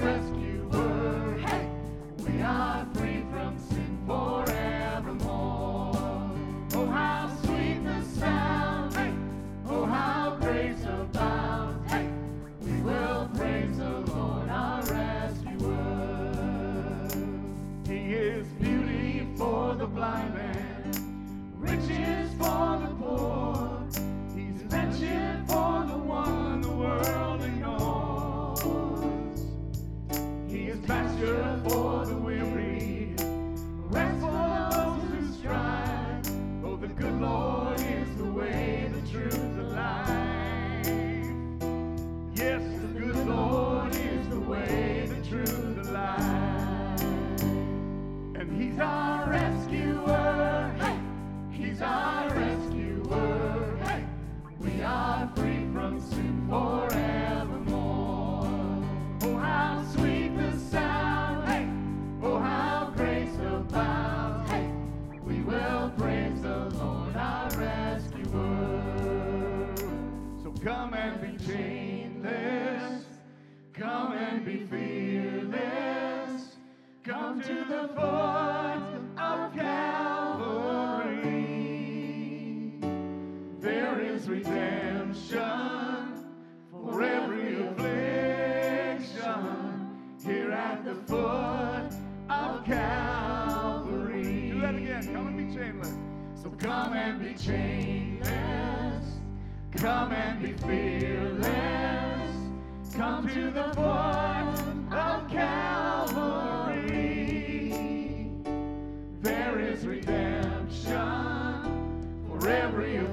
Christmas. to the foot of Calvary. There is redemption for every affliction here at the foot of Calvary. Do that again. Come and be chainless. So come and be chainless. Come and be fearless. Come to the foot of Calvary. Reverend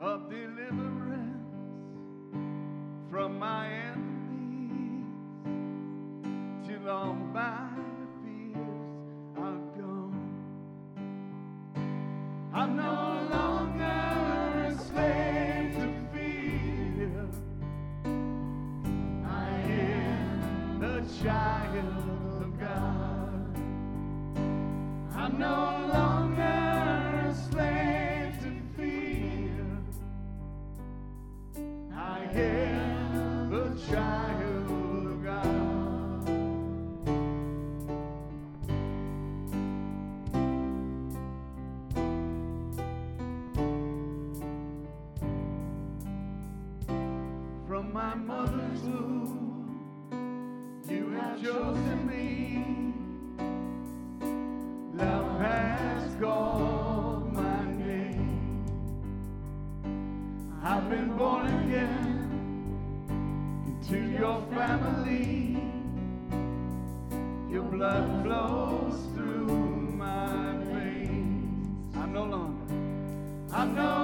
of deliverance from my enemies till I'm by. I've been born again into your family. Your blood flows through my veins. I'm no longer. I'm no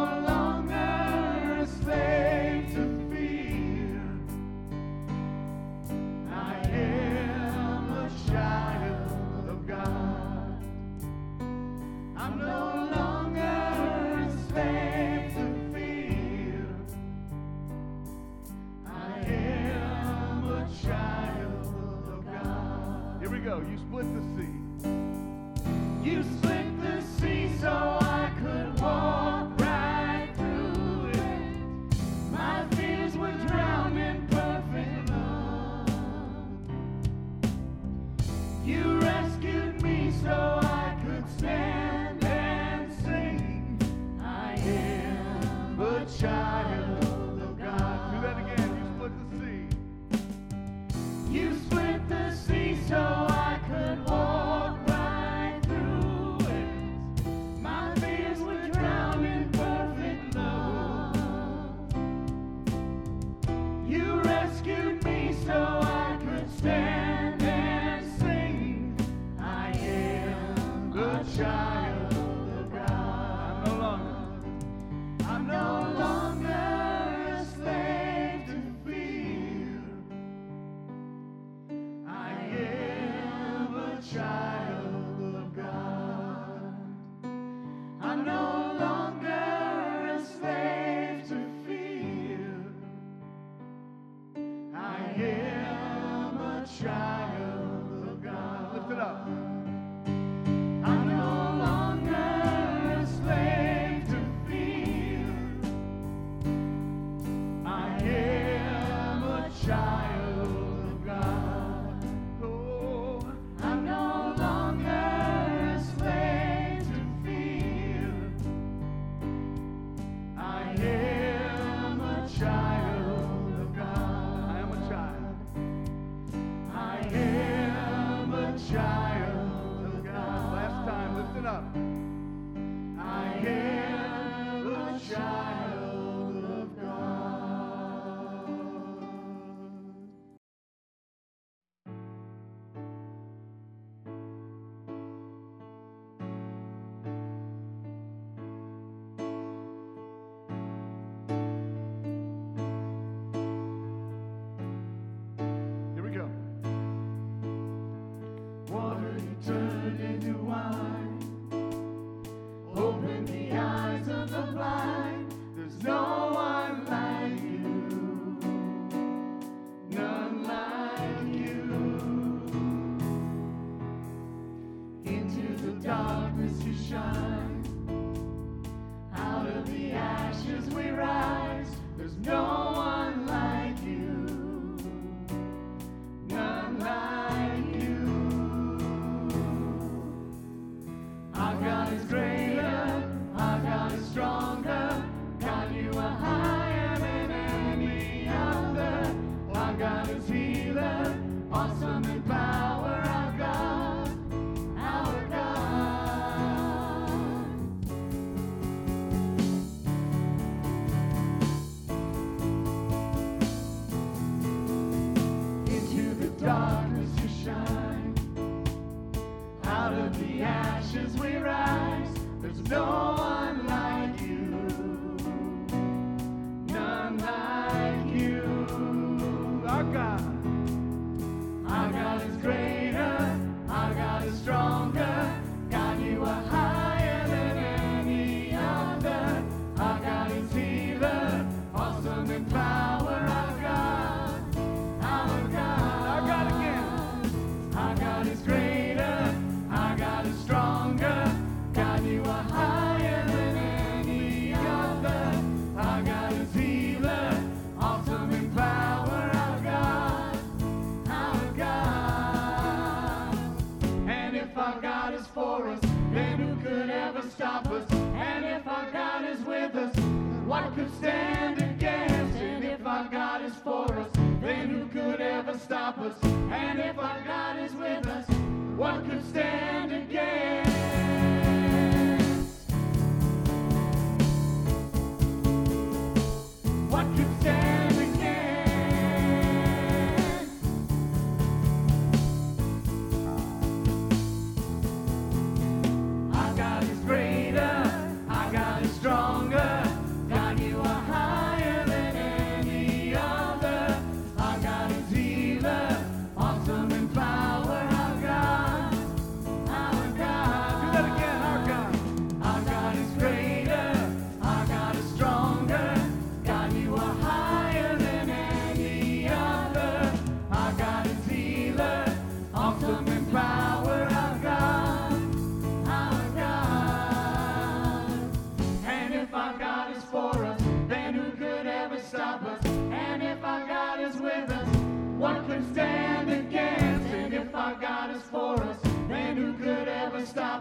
no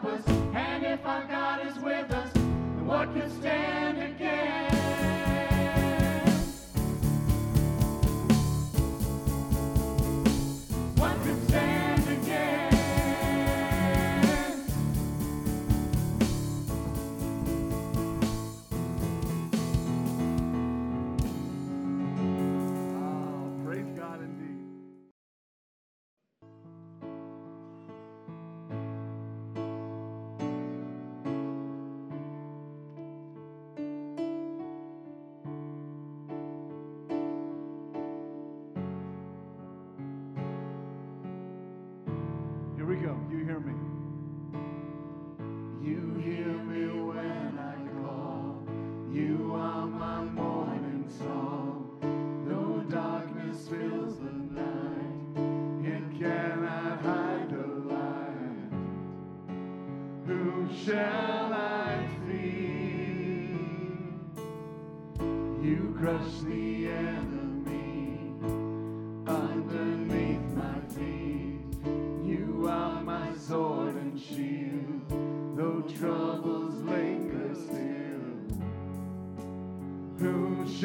us. And if our God is with us, what can stand hear me? You hear me when I call. You are my morning song. No darkness fills the night. It cannot hide the light. Whom shall I fear? You crush the enemy.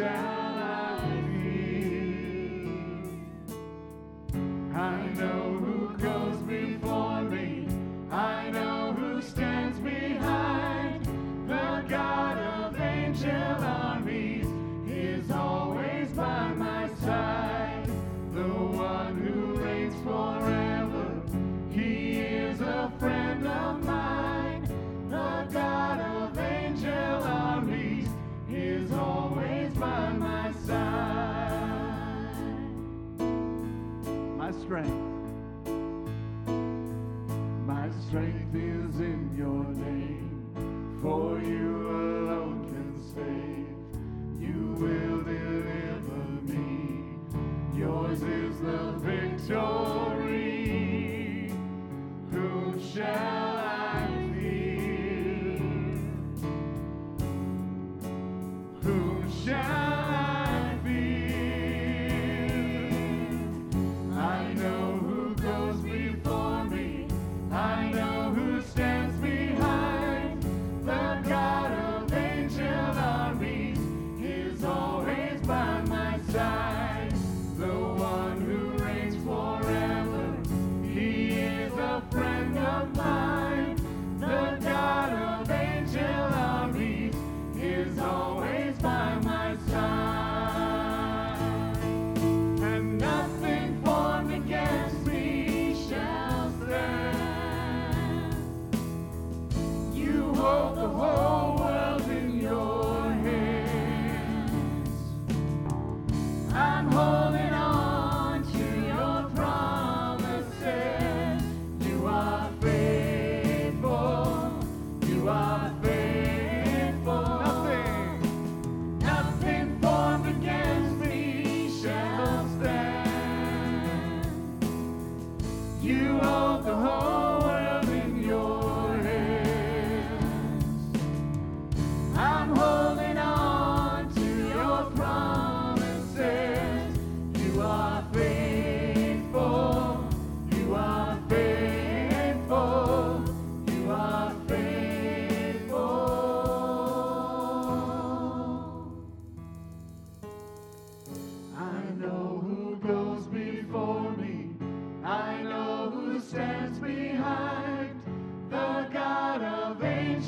shine. strength is in your name, for you alone can save. You will deliver me. Yours is the victory. Whom shall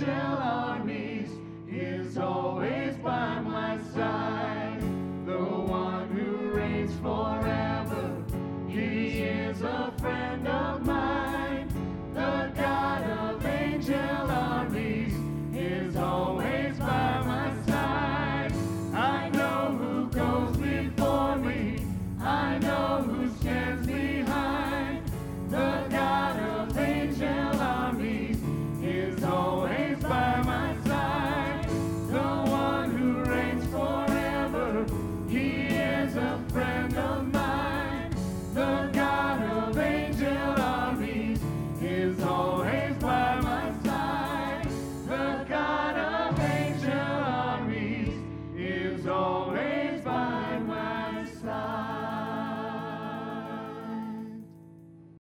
shall I